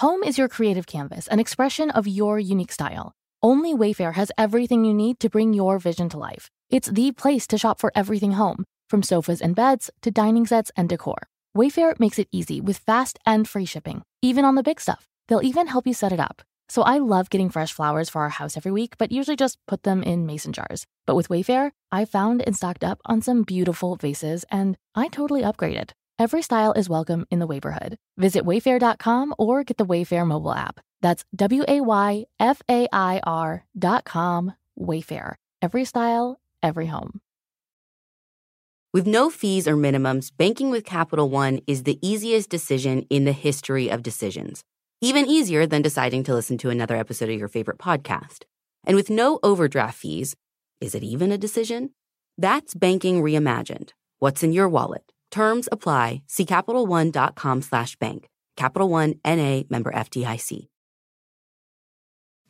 Home is your creative canvas, an expression of your unique style. Only Wayfair has everything you need to bring your vision to life. It's the place to shop for everything home, from sofas and beds to dining sets and decor. Wayfair makes it easy with fast and free shipping, even on the big stuff. They'll even help you set it up. So I love getting fresh flowers for our house every week, but usually just put them in mason jars. But with Wayfair, I found and stocked up on some beautiful vases, and I totally upgraded. Every style is welcome in the neighborhood. Visit wayfair.com or get the Wayfair mobile app. That's W A Y F A I R.com, Wayfair. Every style, every home. With no fees or minimums, banking with Capital One is the easiest decision in the history of decisions. Even easier than deciding to listen to another episode of your favorite podcast. And with no overdraft fees, is it even a decision? That's banking reimagined. What's in your wallet? Terms apply. See CapitalOne.com slash bank. Capital One NA member FDIC.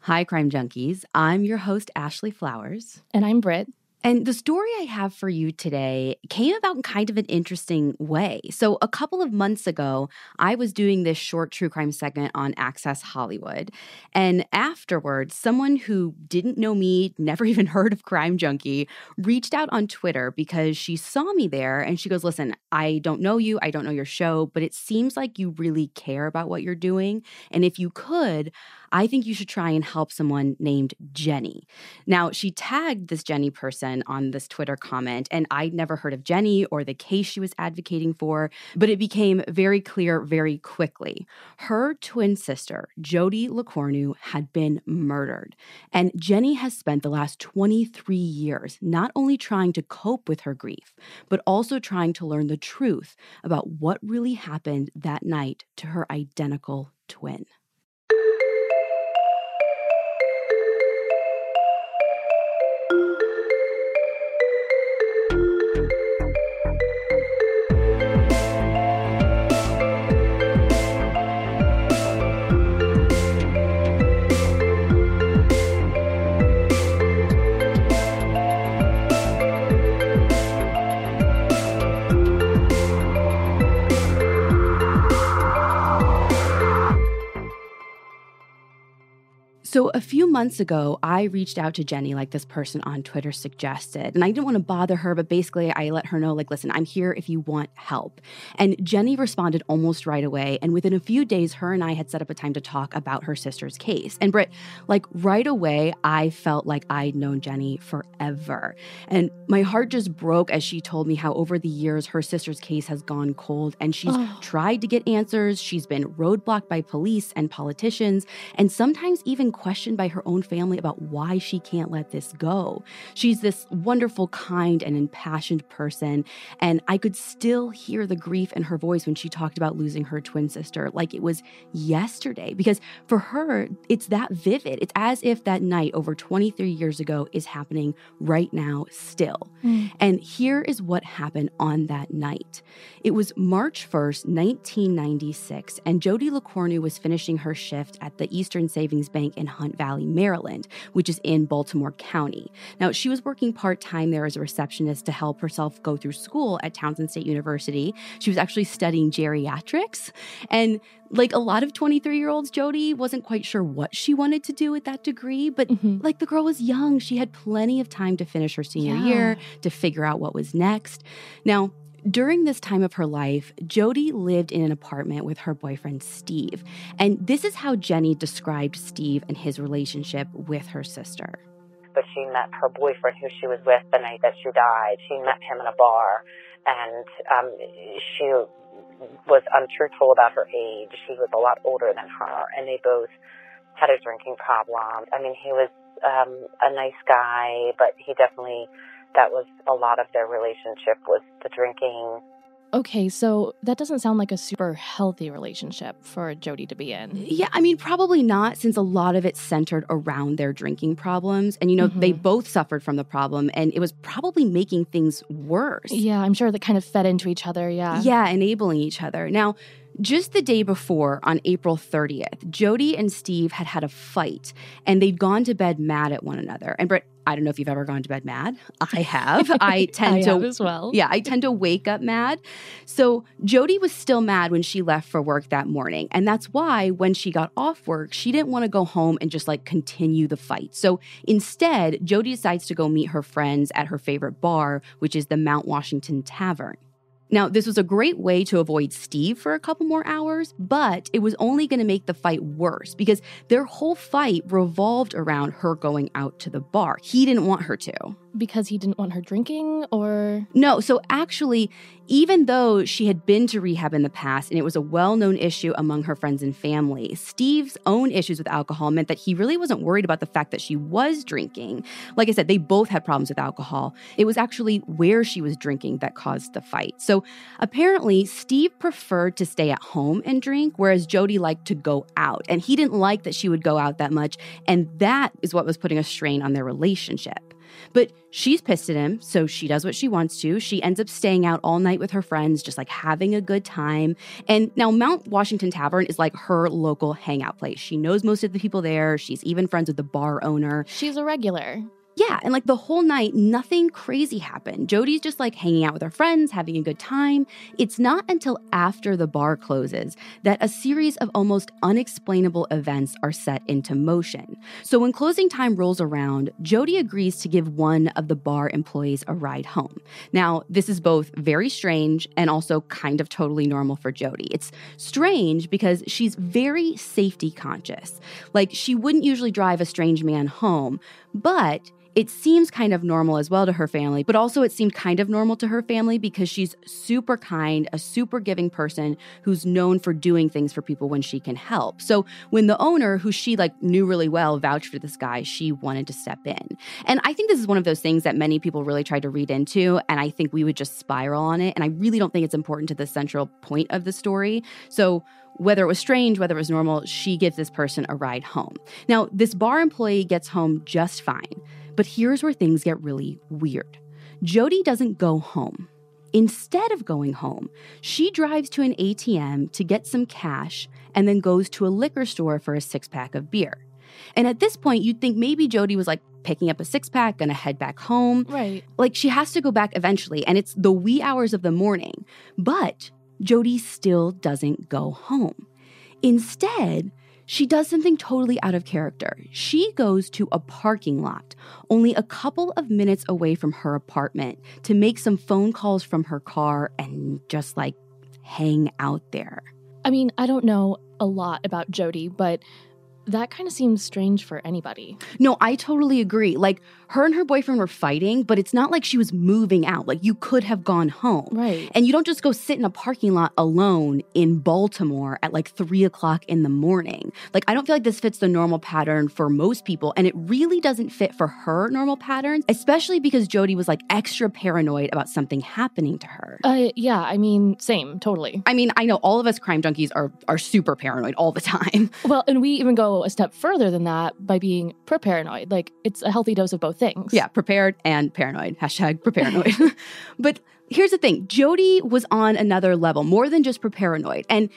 Hi, Crime Junkies. I'm your host, Ashley Flowers. And I'm Britt. And the story I have for you today came about in kind of an interesting way. So, a couple of months ago, I was doing this short true crime segment on Access Hollywood. And afterwards, someone who didn't know me, never even heard of Crime Junkie, reached out on Twitter because she saw me there and she goes, Listen, I don't know you, I don't know your show, but it seems like you really care about what you're doing. And if you could, I think you should try and help someone named Jenny. Now, she tagged this Jenny person on this Twitter comment, and I'd never heard of Jenny or the case she was advocating for, but it became very clear very quickly. Her twin sister, Jodi LeCornu, had been murdered. And Jenny has spent the last 23 years not only trying to cope with her grief, but also trying to learn the truth about what really happened that night to her identical twin. So, a few months ago, I reached out to Jenny, like this person on Twitter suggested. And I didn't want to bother her, but basically, I let her know, like, listen, I'm here if you want help. And Jenny responded almost right away. And within a few days, her and I had set up a time to talk about her sister's case. And Britt, like, right away, I felt like I'd known Jenny forever. And my heart just broke as she told me how over the years, her sister's case has gone cold. And she's oh. tried to get answers. She's been roadblocked by police and politicians, and sometimes even questioned by her own family about why she can't let this go. She's this wonderful, kind, and impassioned person. And I could still hear the grief in her voice when she talked about losing her twin sister like it was yesterday. Because for her, it's that vivid. It's as if that night over 23 years ago is happening right now still. Mm. And here is what happened on that night. It was March 1st, 1996, and Jodi LeCornu was finishing her shift at the Eastern Savings Bank in Hunt Valley, Maryland, which is in Baltimore County. Now, she was working part time there as a receptionist to help herself go through school at Towson State University. She was actually studying geriatrics. And like a lot of 23 year olds, Jodi wasn't quite sure what she wanted to do with that degree, but mm-hmm. like the girl was young. She had plenty of time to finish her senior yeah. year, to figure out what was next. Now, during this time of her life, Jodi lived in an apartment with her boyfriend Steve. And this is how Jenny described Steve and his relationship with her sister. but she met her boyfriend who she was with the night that she died. She met him in a bar, and um, she was untruthful about her age. She was a lot older than her, and they both had a drinking problem. I mean, he was um, a nice guy, but he definitely that was a lot of their relationship was the drinking Okay, so that doesn't sound like a super healthy relationship for Jodi to be in. Yeah, I mean, probably not, since a lot of it centered around their drinking problems. And, you know, mm-hmm. they both suffered from the problem, and it was probably making things worse. Yeah, I'm sure that kind of fed into each other. Yeah. Yeah, enabling each other. Now, just the day before, on April 30th, Jodi and Steve had had a fight and they'd gone to bed mad at one another. And Britt, I don't know if you've ever gone to bed mad. I have. I tend I to as well. Yeah, I tend to wake up mad. So Jodi was still mad when she left for work that morning. And that's why when she got off work, she didn't want to go home and just like continue the fight. So instead, Jodi decides to go meet her friends at her favorite bar, which is the Mount Washington Tavern. Now, this was a great way to avoid Steve for a couple more hours, but it was only going to make the fight worse because their whole fight revolved around her going out to the bar. He didn't want her to because he didn't want her drinking or no so actually even though she had been to rehab in the past and it was a well-known issue among her friends and family steve's own issues with alcohol meant that he really wasn't worried about the fact that she was drinking. Like i said they both had problems with alcohol. It was actually where she was drinking that caused the fight. So apparently steve preferred to stay at home and drink whereas Jodi liked to go out. And he didn't like that she would go out that much. And that is what was putting a strain on their relationship but she's pissed at him, so she does what she wants to. She ends up staying out all night with her friends, just like having a good time. And now Mount Washington Tavern is like her local hangout place. She knows most of the people there. She's even friends with the bar owner. She's a regular. Yeah, and like the whole night, nothing crazy happened. Jodi's just like hanging out with her friends, having a good time. It's not until after the bar closes that a series of almost unexplainable events are set into motion. So when closing time rolls around, Jodi agrees to give one of the bar employees a ride home. Now, this is both very strange and also kind of totally normal for Jodi. It's strange because she's very safety conscious. Like she wouldn't usually drive a strange man home, but it seems kind of normal as well to her family, but also it seemed kind of normal to her family because she's super kind, a super giving person who's known for doing things for people when she can help. So when the owner, who she like knew really well, vouched for this guy, she wanted to step in. And I think this is one of those things that many people really tried to read into, and I think we would just spiral on it. And I really don't think it's important to the central point of the story. So whether it was strange, whether it was normal, she gives this person a ride home. Now, this bar employee gets home just fine. But here's where things get really weird Jodi doesn't go home. Instead of going home, she drives to an ATM to get some cash and then goes to a liquor store for a six pack of beer. And at this point, you'd think maybe Jodi was like picking up a six pack, gonna head back home. Right. Like she has to go back eventually, and it's the wee hours of the morning. But Jodi still doesn't go home. Instead, she does something totally out of character. She goes to a parking lot, only a couple of minutes away from her apartment, to make some phone calls from her car and just like hang out there. I mean, I don't know a lot about Jodi, but that kind of seems strange for anybody. No, I totally agree. Like, her and her boyfriend were fighting, but it's not like she was moving out. Like, you could have gone home. Right. And you don't just go sit in a parking lot alone in Baltimore at like three o'clock in the morning. Like, I don't feel like this fits the normal pattern for most people. And it really doesn't fit for her normal patterns, especially because Jodi was like extra paranoid about something happening to her. Uh, yeah, I mean, same, totally. I mean, I know all of us crime junkies are, are super paranoid all the time. Well, and we even go a step further than that by being pre paranoid. Like it's a healthy dose of both things. Yeah, prepared and paranoid. Hashtag paranoid. but here's the thing Jodi was on another level, more than just paranoid. And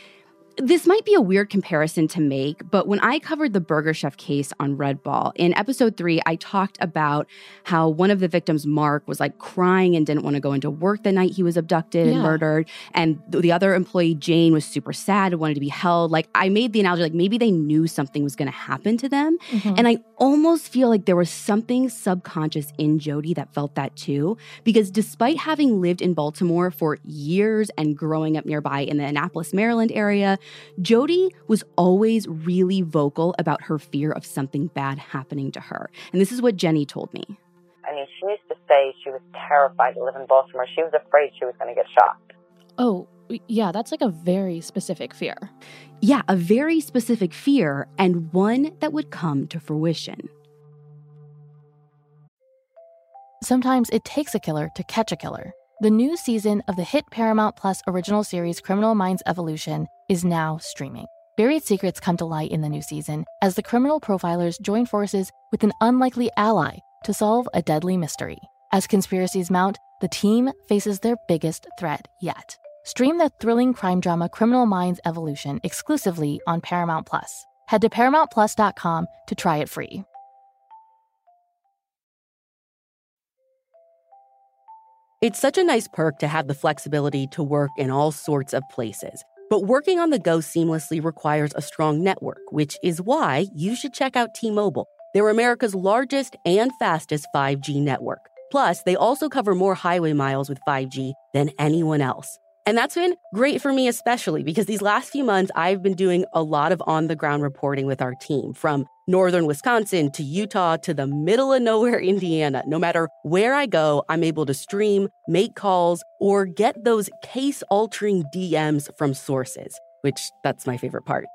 this might be a weird comparison to make, but when I covered the Burger Chef case on Red Ball, in episode three, I talked about how one of the victims, Mark, was like crying and didn't want to go into work the night he was abducted yeah. and murdered. And the other employee, Jane, was super sad and wanted to be held. Like, I made the analogy, like maybe they knew something was going to happen to them. Mm-hmm. And I almost feel like there was something subconscious in Jodi that felt that too. Because despite having lived in Baltimore for years and growing up nearby in the Annapolis, Maryland area, Jodi was always really vocal about her fear of something bad happening to her. And this is what Jenny told me. I mean, she used to say she was terrified to live in Baltimore. She was afraid she was going to get shot. Oh, yeah, that's like a very specific fear. Yeah, a very specific fear, and one that would come to fruition. Sometimes it takes a killer to catch a killer. The new season of the hit Paramount Plus original series Criminal Minds Evolution is now streaming. Buried secrets come to light in the new season as the criminal profilers join forces with an unlikely ally to solve a deadly mystery. As conspiracies mount, the team faces their biggest threat yet. Stream the thrilling crime drama Criminal Minds Evolution exclusively on Paramount Plus. Head to ParamountPlus.com to try it free. It's such a nice perk to have the flexibility to work in all sorts of places. But working on the go seamlessly requires a strong network, which is why you should check out T Mobile. They're America's largest and fastest 5G network. Plus, they also cover more highway miles with 5G than anyone else. And that's been great for me, especially because these last few months, I've been doing a lot of on the ground reporting with our team from northern Wisconsin to Utah to the middle of nowhere, Indiana. No matter where I go, I'm able to stream, make calls, or get those case altering DMs from sources, which that's my favorite part.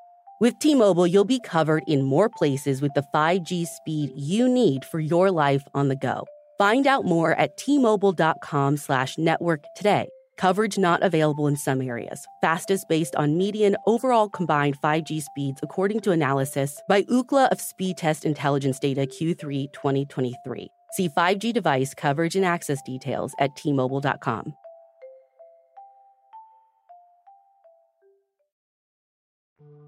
With T Mobile, you'll be covered in more places with the 5G speed you need for your life on the go. Find out more at tmobile.com slash network today. Coverage not available in some areas. Fastest based on median overall combined 5G speeds, according to analysis by Ookla of Speedtest Intelligence Data Q3 2023. See 5G device coverage and access details at tmobile.com.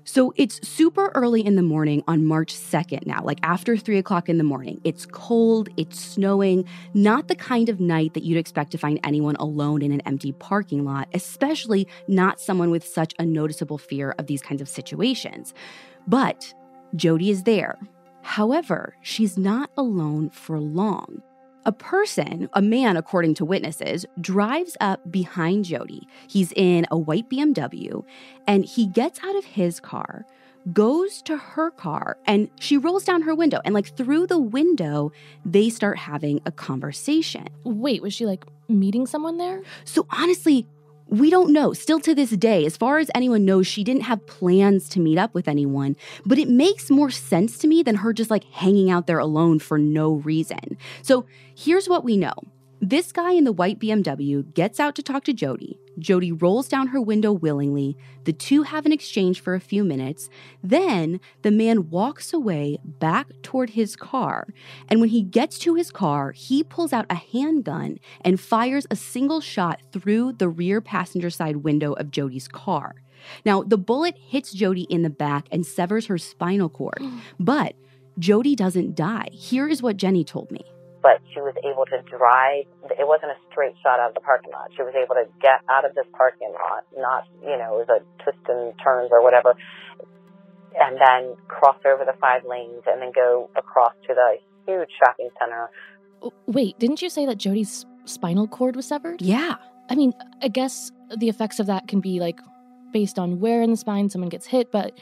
So it's super early in the morning on March 2nd now, like after three o'clock in the morning. It's cold, it's snowing, not the kind of night that you'd expect to find anyone alone in an empty parking lot, especially not someone with such a noticeable fear of these kinds of situations. But Jodi is there. However, she's not alone for long. A person, a man, according to witnesses, drives up behind Jodi. He's in a white BMW and he gets out of his car, goes to her car, and she rolls down her window. And, like, through the window, they start having a conversation. Wait, was she like meeting someone there? So, honestly, we don't know. Still to this day, as far as anyone knows, she didn't have plans to meet up with anyone, but it makes more sense to me than her just like hanging out there alone for no reason. So here's what we know this guy in the white BMW gets out to talk to Jodi. Jodi rolls down her window willingly. The two have an exchange for a few minutes. Then the man walks away back toward his car. And when he gets to his car, he pulls out a handgun and fires a single shot through the rear passenger side window of Jodi's car. Now, the bullet hits Jodi in the back and severs her spinal cord. But Jodi doesn't die. Here is what Jenny told me but she was able to drive. It wasn't a straight shot out of the parking lot. She was able to get out of this parking lot, not, you know, it was a twist and turns or whatever, and then cross over the five lanes and then go across to the huge shopping center. Oh, wait, didn't you say that Jodi's spinal cord was severed? Yeah. I mean, I guess the effects of that can be like based on where in the spine someone gets hit, but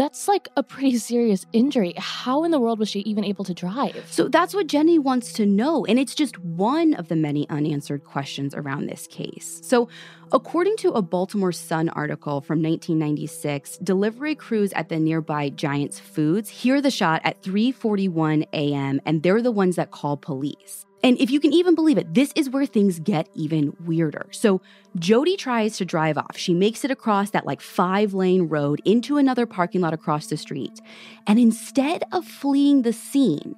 that's like a pretty serious injury. How in the world was she even able to drive? So that's what Jenny wants to know. And it's just one of the many unanswered questions around this case. So, according to a Baltimore Sun article from 1996, delivery crews at the nearby Giants Foods hear the shot at 3:41 a.m. and they're the ones that call police. And if you can even believe it, this is where things get even weirder. So Jodi tries to drive off. She makes it across that like five lane road into another parking lot across the street. And instead of fleeing the scene,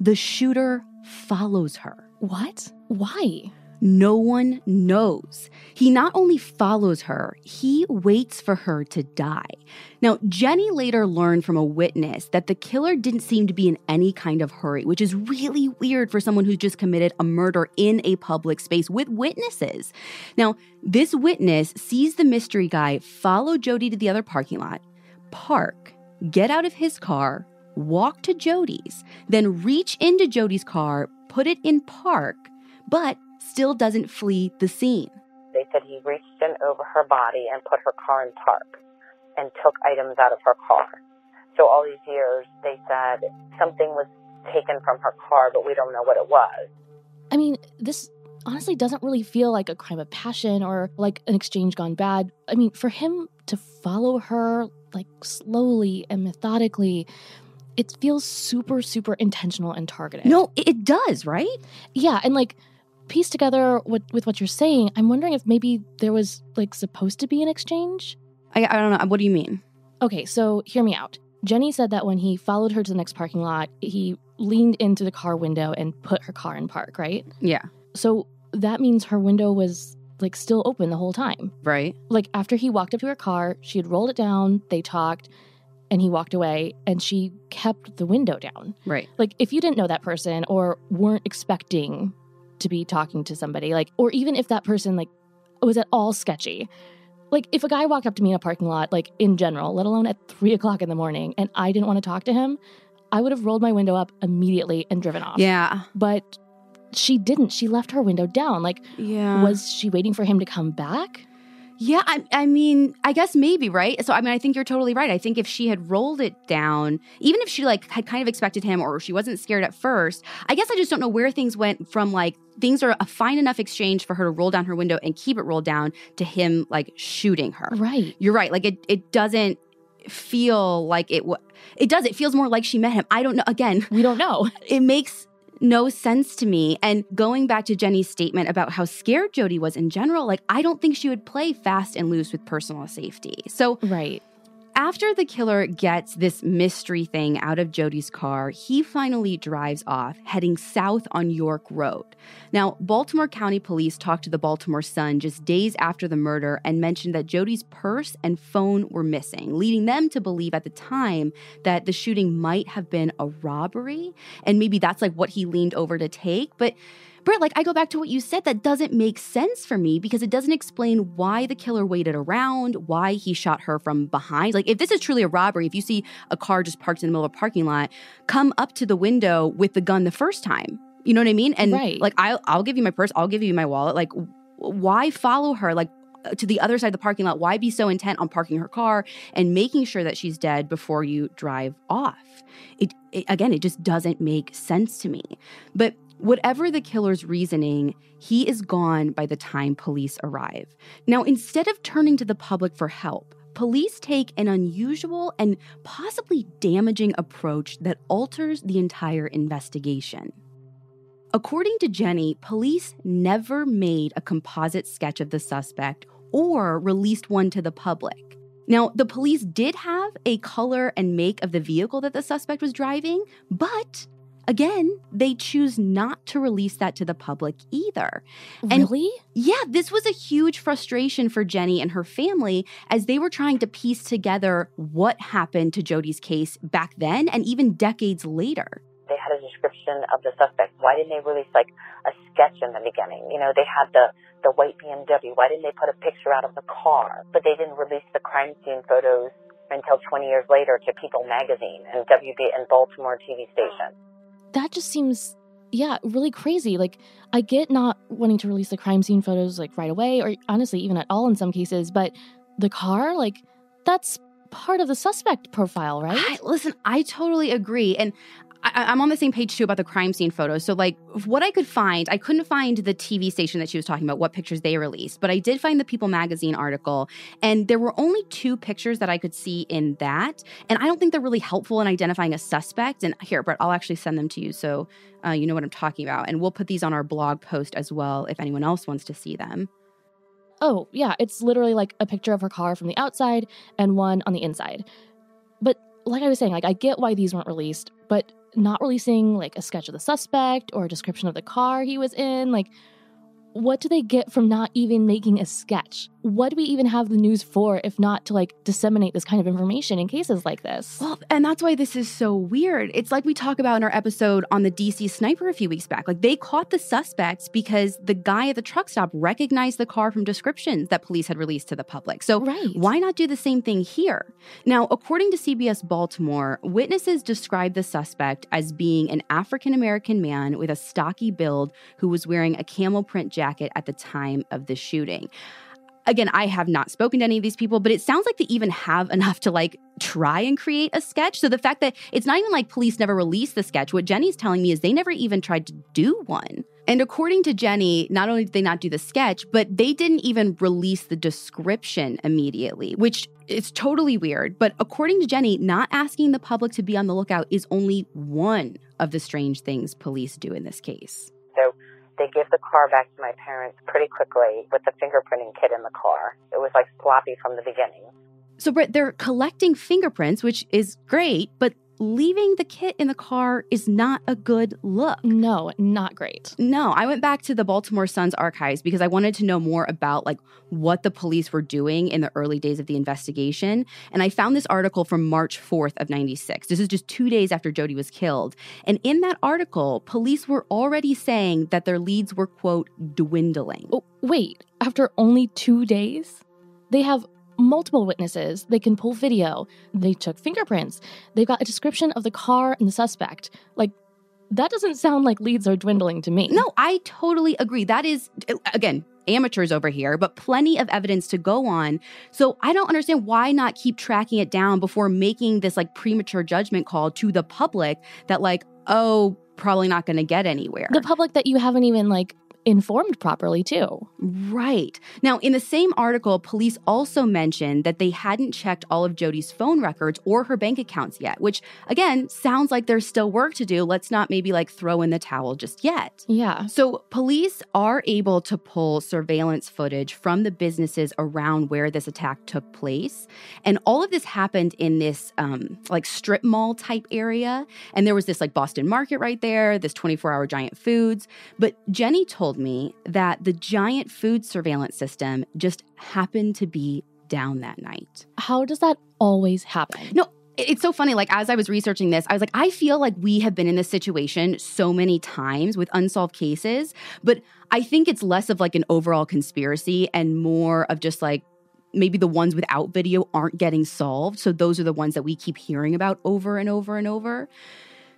the shooter follows her. What? Why? No one knows. He not only follows her, he waits for her to die. Now, Jenny later learned from a witness that the killer didn't seem to be in any kind of hurry, which is really weird for someone who's just committed a murder in a public space with witnesses. Now, this witness sees the mystery guy follow Jodi to the other parking lot, park, get out of his car, walk to Jodi's, then reach into Jodi's car, put it in park, but still doesn't flee the scene. They said he reached in over her body and put her car in park. and took items out of her car. So all these years, they said something was taken from her car, but we don't know what it was. I mean, this honestly doesn't really feel like a crime of passion or like an exchange gone bad. I mean, for him to follow her like slowly and methodically, it feels super, super intentional and targeted. No, it does, right? Yeah. And like, piece together with, with what you're saying, I'm wondering if maybe there was like supposed to be an exchange. I, I don't know. What do you mean? Okay, so hear me out. Jenny said that when he followed her to the next parking lot, he leaned into the car window and put her car in park, right? Yeah. So that means her window was like still open the whole time. Right. Like after he walked up to her car, she had rolled it down, they talked, and he walked away and she kept the window down. Right. Like if you didn't know that person or weren't expecting to be talking to somebody, like or even if that person like was at all sketchy. Like if a guy walked up to me in a parking lot, like in general, let alone at three o'clock in the morning, and I didn't want to talk to him, I would have rolled my window up immediately and driven off. Yeah. But she didn't. She left her window down. Like, Yeah. was she waiting for him to come back? Yeah, I, I mean, I guess maybe, right? So, I mean, I think you're totally right. I think if she had rolled it down, even if she like had kind of expected him or she wasn't scared at first, I guess I just don't know where things went from like things are a fine enough exchange for her to roll down her window and keep it rolled down to him like shooting her. Right. You're right. Like it, it doesn't feel like it. wa- It does. It feels more like she met him. I don't know. Again, We don't know. it makes no sense to me. And going back to Jenny's statement about how scared Jodi was in general, like I don't think she would play fast and loose with personal safety. So Right. After the killer gets this mystery thing out of Jodi's car, he finally drives off, heading south on York Road. Now, Baltimore County Police talked to the Baltimore Sun just days after the murder and mentioned that Jodi's purse and phone were missing, leading them to believe at the time that the shooting might have been a robbery. And maybe that's like what he leaned over to take. But Britt, like I go back to what you said, that doesn't make sense for me because it doesn't explain why the killer waited around, why he shot her from behind. Like, if this is truly a robbery, if you see a car just parked in the middle of a parking lot, come up to the window with the gun the first time. You know what I mean? And Right. like, I'll, I'll give you my purse, I'll give you my wallet. Like, why follow her? Like, uh, to the other side of the parking lot, why be so intent on parking her car and making sure that she's dead before you drive off? It, it again, it just doesn't make sense to me. But whatever the killer's reasoning, he is gone by the time police arrive. Now, instead of turning to the public for help, police take an unusual and possibly damaging approach that alters the entire investigation. According to Jenny, police never made a composite sketch of the suspect or released one to the public. Now, the police did have a color and make of the vehicle that the suspect was driving, but again, they choose not to release that to the public either. And- really? Yeah, this was a huge frustration for Jenny and her family as they were trying to piece together what happened to Jodi's case back then and even decades later. They had a description of the suspect. Why didn't they release like a sketch in the beginning? You know, they had the the white BMW. Why didn't they put a picture out of the car? But they didn't release the crime scene photos until 20 years later to People Magazine and WB and Baltimore TV station. That just seems, yeah, really crazy. Like, I get not wanting to release the crime scene photos like right away, or honestly, even at all in some cases, but the car, like, that's part of the suspect profile, right? I, listen, I totally agree. And I, I'm on the same page too about the crime scene photos. So, like, what I could find, I couldn't find the TV station that she was talking about, what pictures they released, but I did find the People magazine article. And there were only two pictures that I could see in that. And I don't think they're really helpful in identifying a suspect. And here, Britt, I'll actually send them to you so uh, you know what I'm talking about. And we'll put these on our blog post as well if anyone else wants to see them. Oh, yeah, it's literally like a picture of her car from the outside and one on the inside. But like I was saying, like I get why these weren't released, but not releasing like a sketch of the suspect or a description of the car he was in, like what do they get from not even making a sketch? What do we even have the news for if not to like disseminate this kind of information in cases like this? Well, and that's why this is so weird. It's like we talk about in our episode on the DC sniper a few weeks back. Like they caught the suspects because the guy at the truck stop recognized the car from descriptions that police had released to the public. So Right. why not do the same thing here? Now, according to CBS Baltimore, witnesses described the suspect as being an African American man with a stocky build who was wearing a camel print jacket at the time of the shooting. Again, I have not spoken to any of these people, but it sounds like they even have enough to like try and create a sketch. So the fact that it's not even like police never released the sketch, what Jenny's telling me is they never even tried to do one. And according to Jenny, not only did they not do the sketch, but they didn't even release the description immediately, which is totally weird. But according to Jenny, not asking the public to be on the lookout is only one of the strange things police do in this case. They give the car back to my parents pretty quickly with the fingerprinting kit in the car. It was like sloppy from the beginning. So, Britt, they're collecting fingerprints, which is great, but leaving the kit in the car is not a good look. No, not great. No, I went back to the Baltimore Sun's archives because I wanted to know more about like what the police were doing in the early days of the investigation, and I found this article from March 4th of 96. This is just 2 days after Jodi was killed. And in that article, police were already saying that their leads were quote dwindling. Oh, wait, after only 2 days? They have multiple witnesses. They can pull video. They took fingerprints. They've got a description of the car and the suspect. Like, that doesn't sound like leads are dwindling to me. No, I totally agree. That is, again, amateurs over here, but plenty of evidence to go on. So I don't understand why not keep tracking it down before making this like premature judgment call to the public that, like, oh, probably not going to get anywhere. The public that you haven't even like informed properly, too. Right. Now, in the same article, police also mentioned that they hadn't checked all of Jodi's phone records or her bank accounts yet, which again sounds like there's still work to do. Let's not maybe like throw in the towel just yet. Yeah. So, police are able to pull surveillance footage from the businesses around where this attack took place. And all of this happened in this um, like strip mall type area. And there was this like Boston market right there, this 24 hour giant foods. But Jenny told told me that the giant food surveillance system just happened to be down that night. How does that always happen? No, it's so funny. Like, as I was researching this, I was like, I feel like we have been in this situation so many times with unsolved cases, but I think it's less of like an overall conspiracy and more of just like, maybe the ones without video aren't getting solved. So those are the ones that we keep hearing about over and over and over.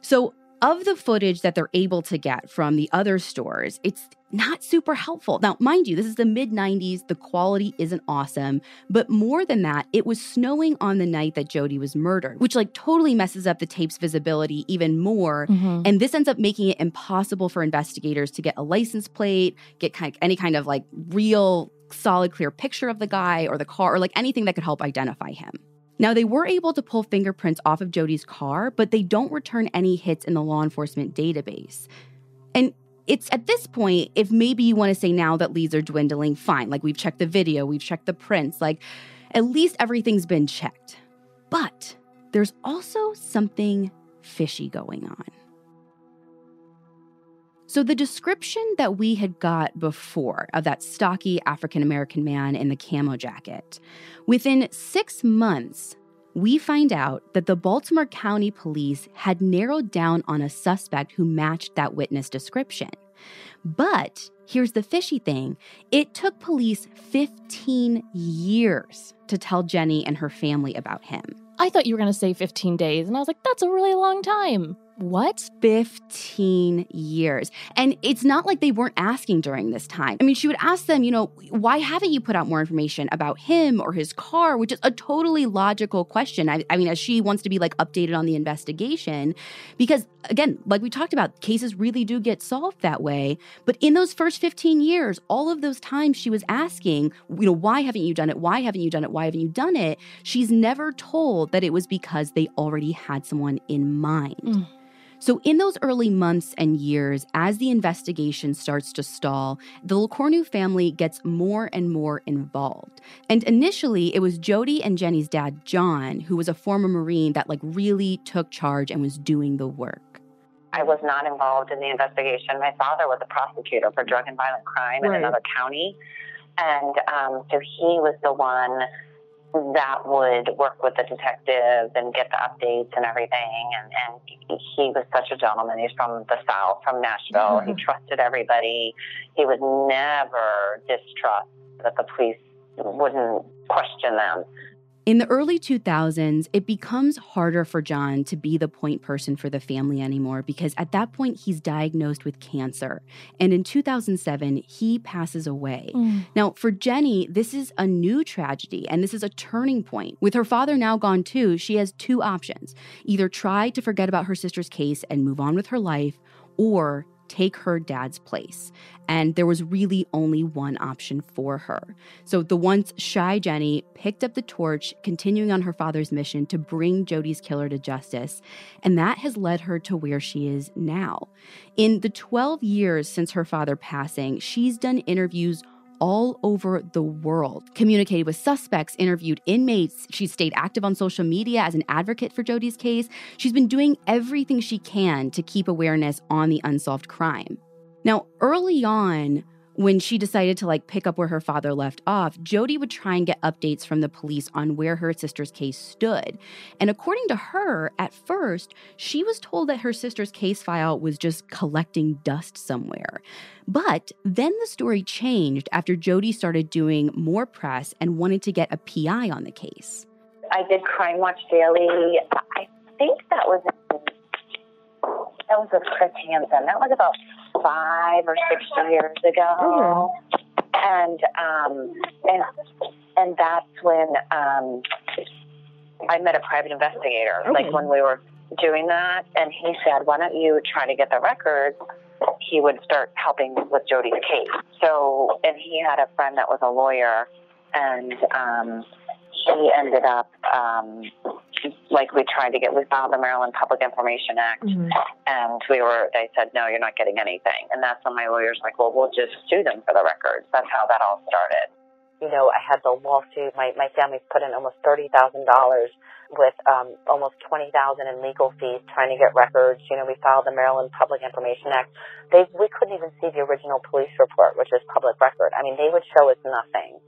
So of the footage that they're able to get from the other stores, it's not super helpful. Now, mind you, this is the mid 90s. The quality isn't awesome. But more than that, it was snowing on the night that Jodi was murdered, which like totally messes up the tape's visibility even more. Mm-hmm. And this ends up making it impossible for investigators to get a license plate, get kind of any kind of like real solid, clear picture of the guy or the car or like anything that could help identify him. Now, they were able to pull fingerprints off of Jodi's car, but they don't return any hits in the law enforcement database. And it's at this point, if maybe you want to say now that leads are dwindling, fine. Like we've checked the video, we've checked the prints, like at least everything's been checked. But there's also something fishy going on. So, the description that we had got before of that stocky African American man in the camo jacket, within six months, we find out that the Baltimore County Police had narrowed down on a suspect who matched that witness description. But here's the fishy thing it took police 15 years to tell Jenny and her family about him. I thought you were going to say 15 days, and I was like, that's a really long time. What? 15 years. And it's not like they weren't asking during this time. I mean, she would ask them, you know, why haven't you put out more information about him or his car, which is a totally logical question. I, I mean, as she wants to be like updated on the investigation, because again, like we talked about, cases really do get solved that way. But in those first 15 years, all of those times she was asking, you know, why haven't you done it? Why haven't you done it? Why haven't you done it? She's never told that it was because they already had someone in mind. Mm. So, in those early months and years, as the investigation starts to stall, the LeCornu family gets more and more involved. And initially, it was Jodi and Jenny's dad, John, who was a former Marine, that like really took charge and was doing the work. I was not involved in the investigation. My father was a prosecutor for drug and violent crime right. in another county. And um, so he was the one that would work with the detective and get the updates and everything. And, and he was such a gentleman. He's from the South, from Nashville. Mm-hmm. He trusted everybody. He would never distrust that the police wouldn't question them. In the early 2000s, it becomes harder for John to be the point person for the family anymore because at that point he's diagnosed with cancer. And in 2007, he passes away. Mm. Now, for Jenny, this is a new tragedy and this is a turning point. With her father now gone too, she has two options either try to forget about her sister's case and move on with her life, or take her dad's place. And there was really only one option for her. So the once shy Jenny picked up the torch, continuing on her father's mission to bring Jodi's killer to justice. And that has led her to where she is now. In the 12 years since her father passing, she's done interviews all over the world, communicated with suspects, interviewed inmates. She's stayed active on social media as an advocate for Jodi's case. She's been doing everything she can to keep awareness on the unsolved crime. Now, early on, when she decided to like pick up where her father left off, Jodi would try and get updates from the police on where her sister's case stood. And according to her, at first, she was told that her sister's case file was just collecting dust somewhere. But then the story changed after Jodi started doing more press and wanted to get a PI on the case. I did Crime Watch Daily. I think that was that was with Chris Hansen. That was about five or six years ago, mm-hmm. and um, and and that's when um, I met a private investigator. Okay. Like when we were doing that, and he said, "Why don't you try to get the records?" He would start helping with Jodi's case. So, and he had a friend that was a lawyer, and um, he ended up um, like we tried to get, we filed the Maryland Public Information Act, mm-hmm. and we were, they said, no, you're not getting anything. And that's when my lawyer's like, well, we'll just sue them for the records. That's how that all started. You know, I had the lawsuit. My my family put in almost thirty thousand dollars with um, almost twenty thousand in legal fees trying to get records. You know, we filed the Maryland Public Information Act. They we couldn't even see the original police report, which is public record. I mean, they would show us nothing.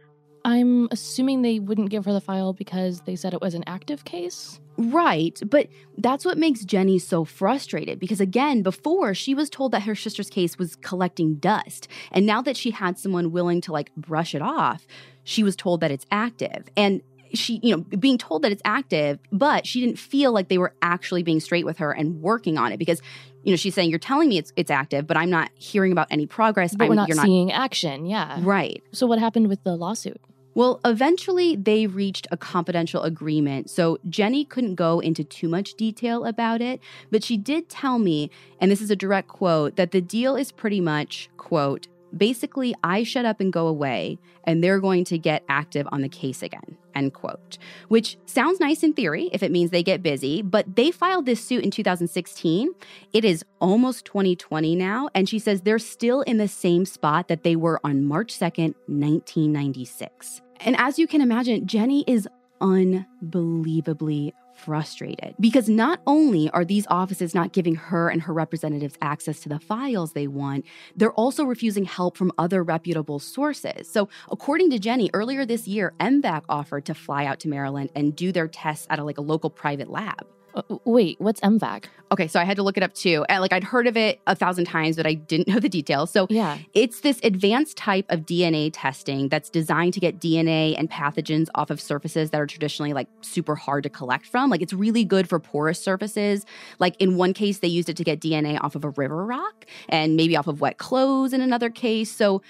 I'm assuming they wouldn't give her the file because they said it was an active case. Right, but that's what makes Jenny so frustrated because, again, before she was told that her sister's case was collecting dust. And now that she had someone willing to like brush it off, she was told that it's active. And she, you know, being told that it's active, but she didn't feel like they were actually being straight with her and working on it because you know, she's saying, You're telling me it's it's active, but I'm not hearing about any progress. But I'm, we're not seeing not... action. Yeah. Right. So, what happened with the lawsuit? Well, eventually they reached a confidential agreement, so Jenny couldn't go into too much detail about it, but she did tell me, and this is a direct quote, that the deal is pretty much, quote, basically I shut up and go away, and they're going to get active on the case again, end quote. Which sounds nice in theory if it means they get busy, but they filed this suit in 2016. It is almost 2020 now, and she says they're still in the same spot that they were on March 2nd, 1996. And as you can imagine, Jenny is unbelievably frustrated because not only are these offices not giving her and her representatives access to the files they want, they're also refusing help from other reputable sources. So, according to Jenny, earlier this year, MVAC offered to fly out to Maryland and do their tests at a, like a local private lab. Uh, wait, what's MVAC? Okay, so I had to look it up too. And like I'd heard of it a thousand times, but I didn't know the details. So yeah, it's this advanced type of DNA testing that's designed to get DNA and pathogens off of surfaces that are traditionally like super hard to collect from. Like it's really good for porous surfaces. Like in one case, they used it to get DNA off of a river rock and maybe off of wet clothes in another case. So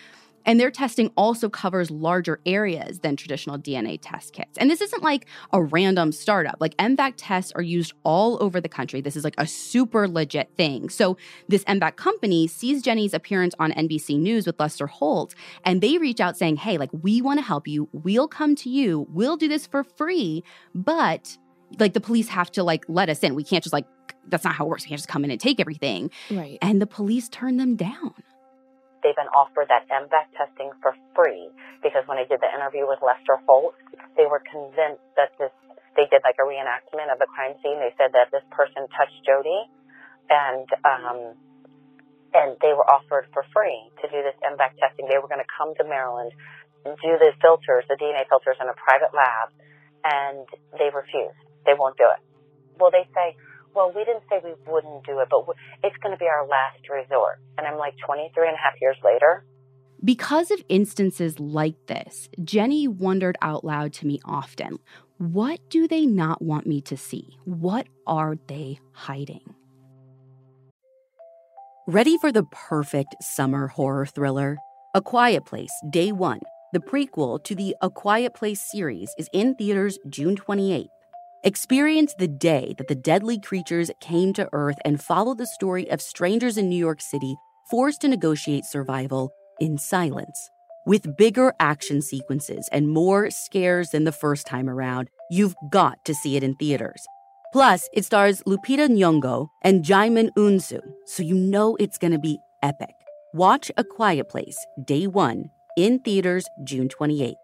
and their testing also covers larger areas than traditional DNA test kits. And this isn't like a random startup. Like MVAC tests are used all over the country. This is like a super legit thing. So this MVAC company sees Jenny's appearance on NBC News with Lester Holt, and they reach out saying, hey, like, we want to help you. We'll come to you. We'll do this for free. But like the police have to like let us in. We can't just like, that's not how it works. We can't just come in and take everything. Right. And the police turn them down they've been offered that MVAC testing for free because when I did the interview with Lester Holt, they were convinced that this, they did like a reenactment of the crime scene. They said that this person touched Jodi and, um, and they were offered for free to do this MVAC testing. They were going to come to Maryland, do the filters, the DNA filters in a private lab, and they refused. They won't do it. Well, they say, well, we didn't say we wouldn't do it, but it's going to be our last resort. And I'm like 23 and a half years later. Because of instances like this, Jenny wondered out loud to me often What do they not want me to see? What are they hiding? Ready for the perfect summer horror thriller? A Quiet Place, Day One, the prequel to the A Quiet Place series, is in theaters June 28th. Experience the day that the deadly creatures came to Earth and follow the story of strangers in New York City forced to negotiate survival in silence. With bigger action sequences and more scares than the first time around, you've got to see it in theaters. Plus, it stars Lupita Nyong'o and Djimon Hounsou, so you know it's going to be epic. Watch A Quiet Place, Day 1, in theaters June 28th.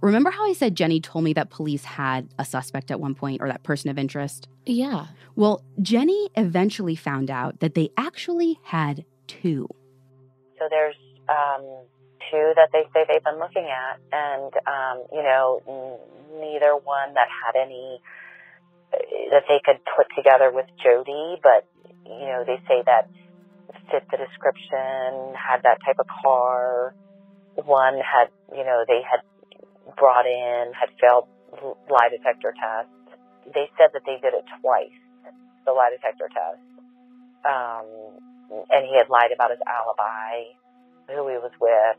Remember how I said Jenny told me that police had a suspect at one point or that person of interest? Yeah. Well, Jenny eventually found out that they actually had two. So there's um, two that they say they've been looking at, and um, you know, n- neither one that had any uh, that they could put together with Jodi, but you know, they say that fit the description, had that type of car. One had, you know, they had brought in, had failed lie detector tests. They said that they did it twice, the lie detector test. Um, and he had lied about his alibi, who he was with,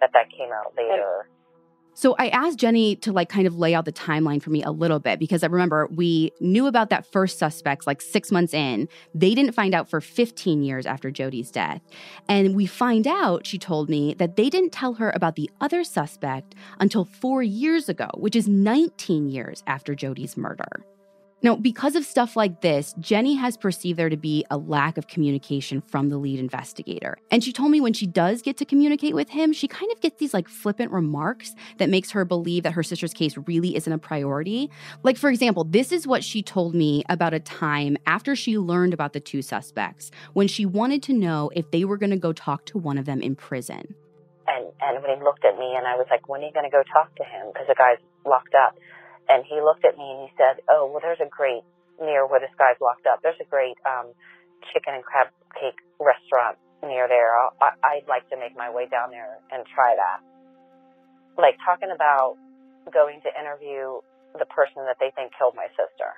that that came out later. So I asked Jenny to like kind of lay out the timeline for me a little bit because I remember we knew about that first suspect like 6 months in. They didn't find out for 15 years after Jodi's death. And we find out, she told me, that they didn't tell her about the other suspect until 4 years ago, which is 19 years after Jodi's murder. Now, because of stuff like this, Jenny has perceived there to be a lack of communication from the lead investigator. And she told me when she does get to communicate with him, she kind of gets these like flippant remarks that makes her believe that her sister's case really isn't a priority. Like for example, this is what she told me about a time after she learned about the two suspects when she wanted to know if they were going to go talk to one of them in prison. And and when he looked at me and I was like, "When are you going to go talk to him?" because the guy's locked up. And he looked at me and he said, "Oh, well, there's a great near where this guy's locked up. There's a great um, chicken and crab cake restaurant near there. I'll, I, I'd like to make my way down there and try that." Like talking about going to interview the person that they think killed my sister.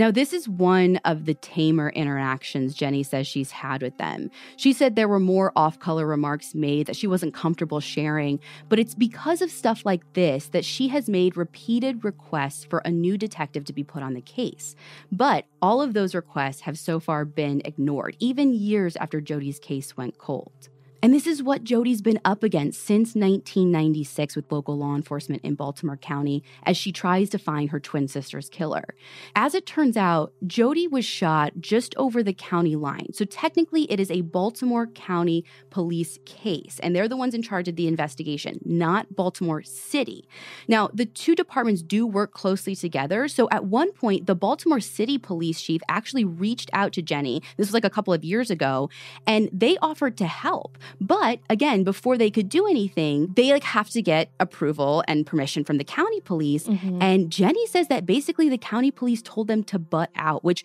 Now, this is one of the tamer interactions Jenny says she's had with them. She said there were more off color remarks made that she wasn't comfortable sharing, but it's because of stuff like this that she has made repeated requests for a new detective to be put on the case. But all of those requests have so far been ignored, even years after Jodi's case went cold. And this is what Jodi's been up against since 1996 with local law enforcement in Baltimore County as she tries to find her twin sister's killer. As it turns out, Jodi was shot just over the county line. So technically, it is a Baltimore County police case, and they're the ones in charge of the investigation, not Baltimore City. Now, the two departments do work closely together. So at one point, the Baltimore City police chief actually reached out to Jenny. This was like a couple of years ago, and they offered to help. But again, before they could do anything, they like have to get approval and permission from the county police. Mhm. And Jenny says that basically the county police told them to butt out, which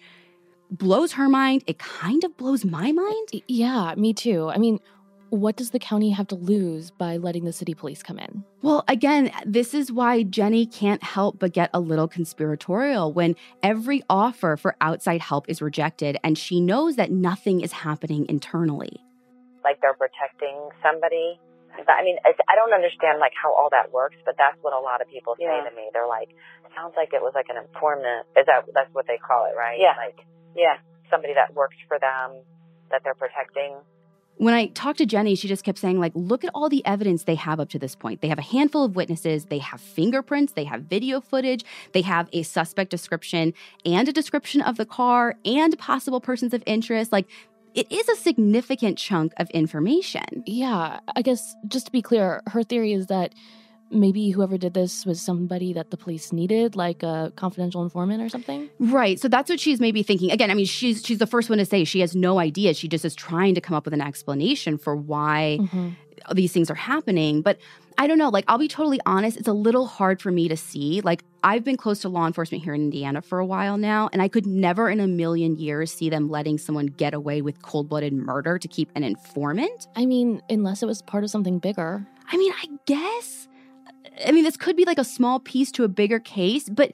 blows her mind. It kind of blows my mind. Yeah, me too. I mean, what does the county have to lose by letting the city police come in? Well, again, this is why Jenny can't help but get a little conspiratorial when every offer for outside help is rejected and she knows that nothing is happening internally. Like they're protecting somebody. But, I mean, I don't understand like how all that works, but that's what a lot of people say Yeah. to me. They're like, sounds like it was like an informant. Is that that's what they call it, right? Yeah. Like Yeah. somebody that works for them that they're protecting. When I talked to Jenny, she just kept saying, like, look at all the evidence they have up to this point. They have a handful of witnesses, they have fingerprints, they have video footage, they have a suspect description and a description of the car and possible persons of interest. Like, it is a significant chunk of information. Yeah, I guess just to be clear, her theory is that maybe whoever did this was somebody that the police needed like a confidential informant or something right so that's what she's maybe thinking again i mean she's she's the first one to say she has no idea she just is trying to come up with an explanation for why mm-hmm. these things are happening but i don't know like i'll be totally honest it's a little hard for me to see. Like i've been close to law enforcement here in indiana for a while now and i could never in a million years see them letting someone get away with cold-blooded murder to keep an informant. I mean unless it was part of something bigger. I mean i guess I mean, this could be like a small piece to a bigger case, but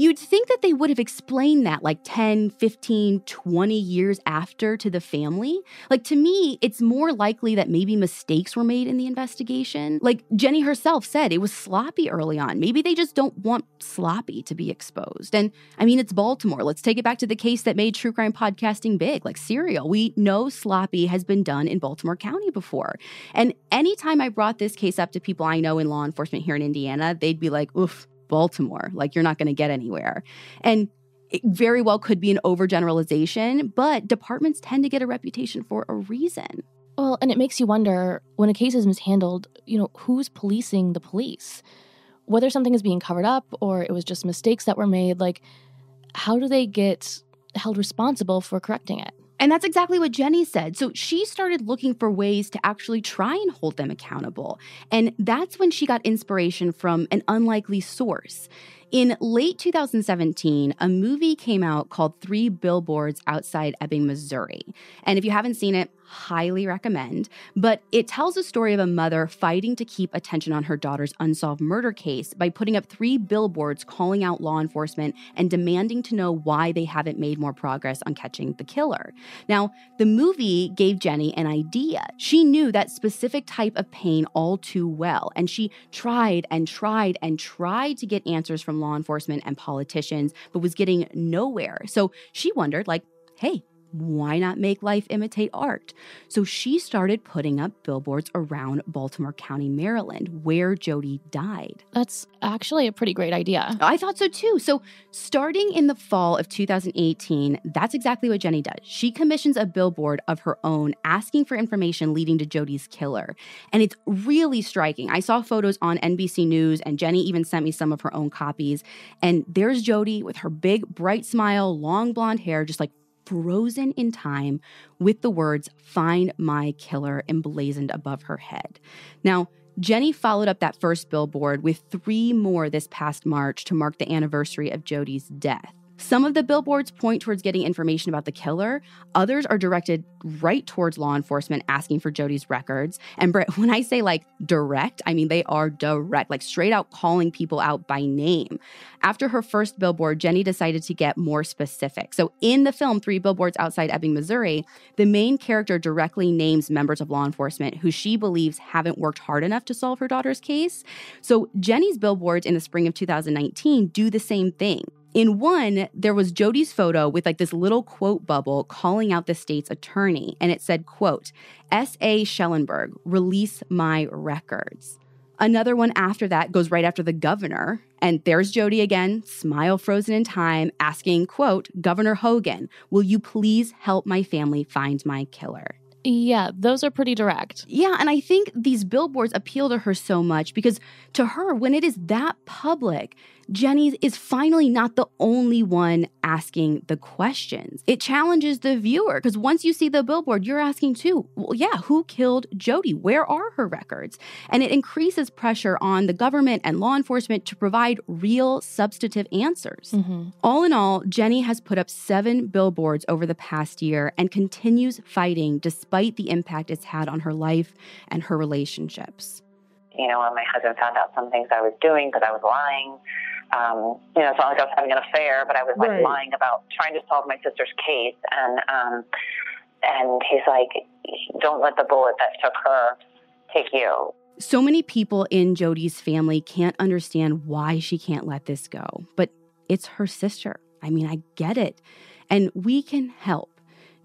You'd think that they would have explained that like 10, 15, 20 years after to the family. Like to me, it's more likely that maybe mistakes were made in the investigation. Like Jenny herself said, it was sloppy early on. Maybe they just don't want sloppy to be exposed. And I mean, it's Baltimore. Let's take it back to the case that made true crime podcasting big, like Serial. We know sloppy has been done in Baltimore County before. And anytime I brought this case up to people I know in law enforcement here in Indiana, they'd be like, oof, Baltimore. Like you're not going to get anywhere. And it very well could be an overgeneralization, but departments tend to get a reputation for a reason. Well, and it makes you wonder when a case is mishandled, you know, who's policing the police? Whether something is being covered up or it was just mistakes that were made, like how do they get held responsible for correcting it? And that's exactly what Jenny said. So she started looking for ways to actually try and hold them accountable. And that's when she got inspiration from an unlikely source. In late 2017, a movie came out called Three Billboards Outside Ebbing, Missouri. And if you haven't seen it, highly recommend. But it tells a story of a mother fighting to keep attention on her daughter's unsolved murder case by putting up three billboards calling out law enforcement and demanding to know why they haven't made more progress on catching the killer. Now, the movie gave Jenny an idea. She knew that specific type of pain all too well, and she tried and tried and tried to get answers from law enforcement and politicians, but was getting nowhere. So she wondered, like, hey, why not make life imitate art? So she started putting up billboards around Baltimore County, Maryland, where Jodi died. That's actually a pretty great idea. I thought so too. So, starting in the fall of 2018, that's exactly what Jenny does. She commissions a billboard of her own asking for information leading to Jodi's killer. And it's really striking. I saw photos on NBC News, and Jenny even sent me some of her own copies. And there's Jodi with her big, bright smile, long blonde hair, just like frozen in time with the words, Find my killer emblazoned above her head. Now, Jenny followed up that first billboard with three more this past March to mark the anniversary of Jodi's death. Some of the billboards point towards getting information about the killer. Others are directed right towards law enforcement asking for Jodi's records. And when I say like direct, I mean they are direct, like straight out calling people out by name. After her first billboard, Jenny decided to get more specific. So in the film Three Billboards Outside Ebbing, Missouri, the main character directly names members of law enforcement who she believes haven't worked hard enough to solve her daughter's case. So Jenny's billboards in the spring of 2019 do the same thing. In one, there was Jodi's photo with like this little quote bubble calling out the state's attorney, and it said, quote, S.A. Shellenberger, release my records. Another one after that goes right after the governor, and there's Jodi again, smile frozen in time, asking, quote, Governor Hogan, will you please help my family find my killer? Yeah, those are pretty direct. Yeah, and I think these billboards appeal to her so much because to her, when it is that public, Jenny is finally not the only one asking the questions. It challenges the viewer because once you see the billboard, you're asking too, well, yeah, who killed Jodi? Where are her records? And it increases pressure on the government and law enforcement to provide real substantive answers. Mm-hmm. All in all, Jenny has put up seven billboards over the past year and continues fighting despite the impact it's had on her life and her relationships. You know, when my husband found out some things I was doing because I was lying, um, you know, it's not like I was having an affair, but I was like right. lying about trying to solve my sister's case. And, um, and he's like, don't let the bullet that took her take you. So many people in Jodi's family can't understand why she can't let this go, but it's her sister. I mean, I get it. And we can help.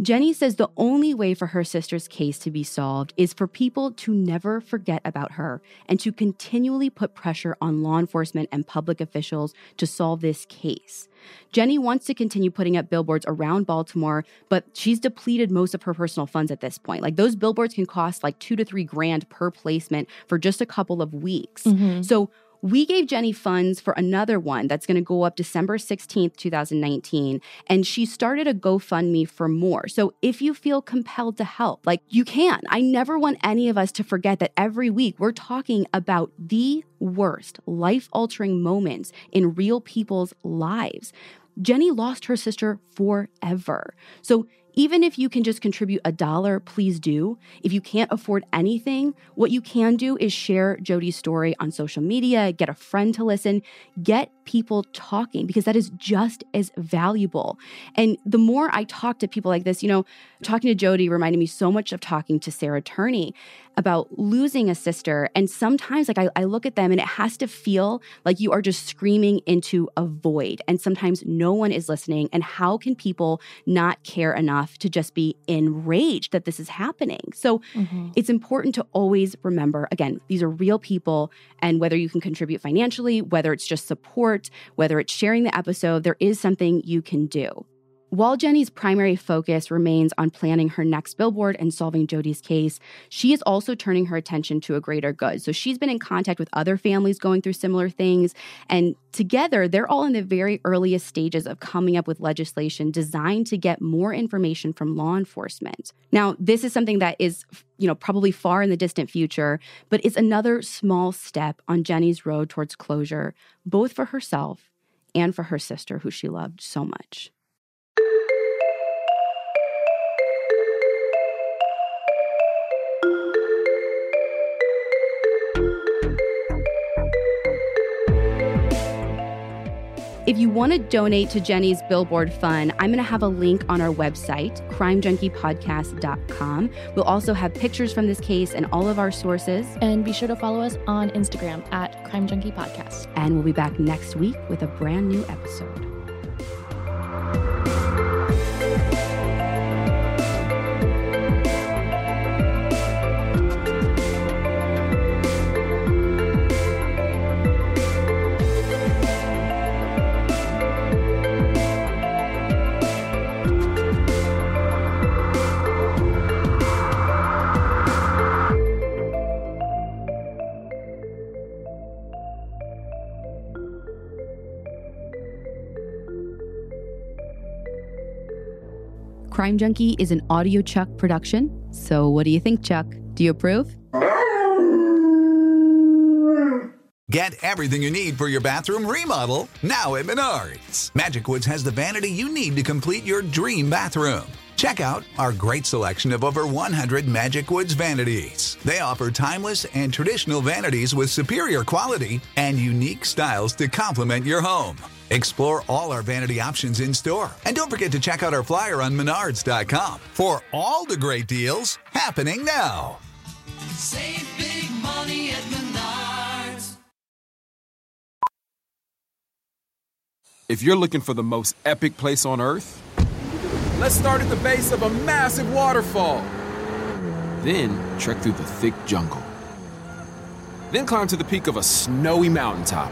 Jenny says the only way for her sister's case to be solved is for people to never forget about her and to continually put pressure on law enforcement and public officials to solve this case. Jenny wants to continue putting up billboards around Baltimore, but she's depleted most of her personal funds at this point. Like those billboards can cost like two to three grand per placement for just a couple of weeks. Mm-hmm. So we gave Jenny funds for another one that's going to go up December 16th, 2019. And she started a GoFundMe for more. So if you feel compelled to help, like you can. I never want any of us to forget that every week we're talking about the worst life altering moments in real people's lives. Jenny lost her sister forever. So even if you can just contribute a dollar, please do. If you can't afford anything, what you can do is share Jodi's story on social media, get a friend to listen, get people talking because that is just as valuable. And the more I talk to people like this, you know, talking to Jodi reminded me so much of talking to Sarah Turney about losing a sister. And sometimes, like, I, I, look at them and it has to feel like you are just screaming into a void. And sometimes no one is listening. And how can people not care enough to just be enraged that this is happening? So mm-hmm. it's important to always remember again, these are real people. And whether you can contribute financially, whether it's just support, whether it's sharing the episode, there is something you can do. While Jenny's primary focus remains on planning her next billboard and solving Jodi's case, she is also turning her attention to a greater good. So she's been in contact with other families going through similar things. And together, they're all in the very earliest stages of coming up with legislation designed to get more information from law enforcement. Now, this is something that is, you know, probably far in the distant future, but it's another small step on Jenny's road towards closure, both for herself and for her sister, who she loved so much. If you want to donate to Jenny's Billboard Fund, I'm going to have a link on our website, crimejunkiepodcast.com. We'll also have pictures from this case and all of our sources. And be sure to follow us on Instagram at Crime Junkie Podcast. And we'll be back next week with a brand new episode. Crime Junkie is an audio Chuck production. So, what do you think, Chuck? Do you approve? Get everything you need for your bathroom remodel now at Menards. Magick Woods has the vanity you need to complete your dream bathroom. Check out our great selection of over 100 Magick Woods vanities. They offer timeless and traditional vanities with superior quality and unique styles to complement your home. Explore all our vanity options in store. And don't forget to check out our flyer on menards.com for all the great deals happening now. Save big money at Menards. If you're looking for the most epic place on earth, let's start at the base of a massive waterfall. Then trek through the thick jungle. Then climb to the peak of a snowy mountaintop.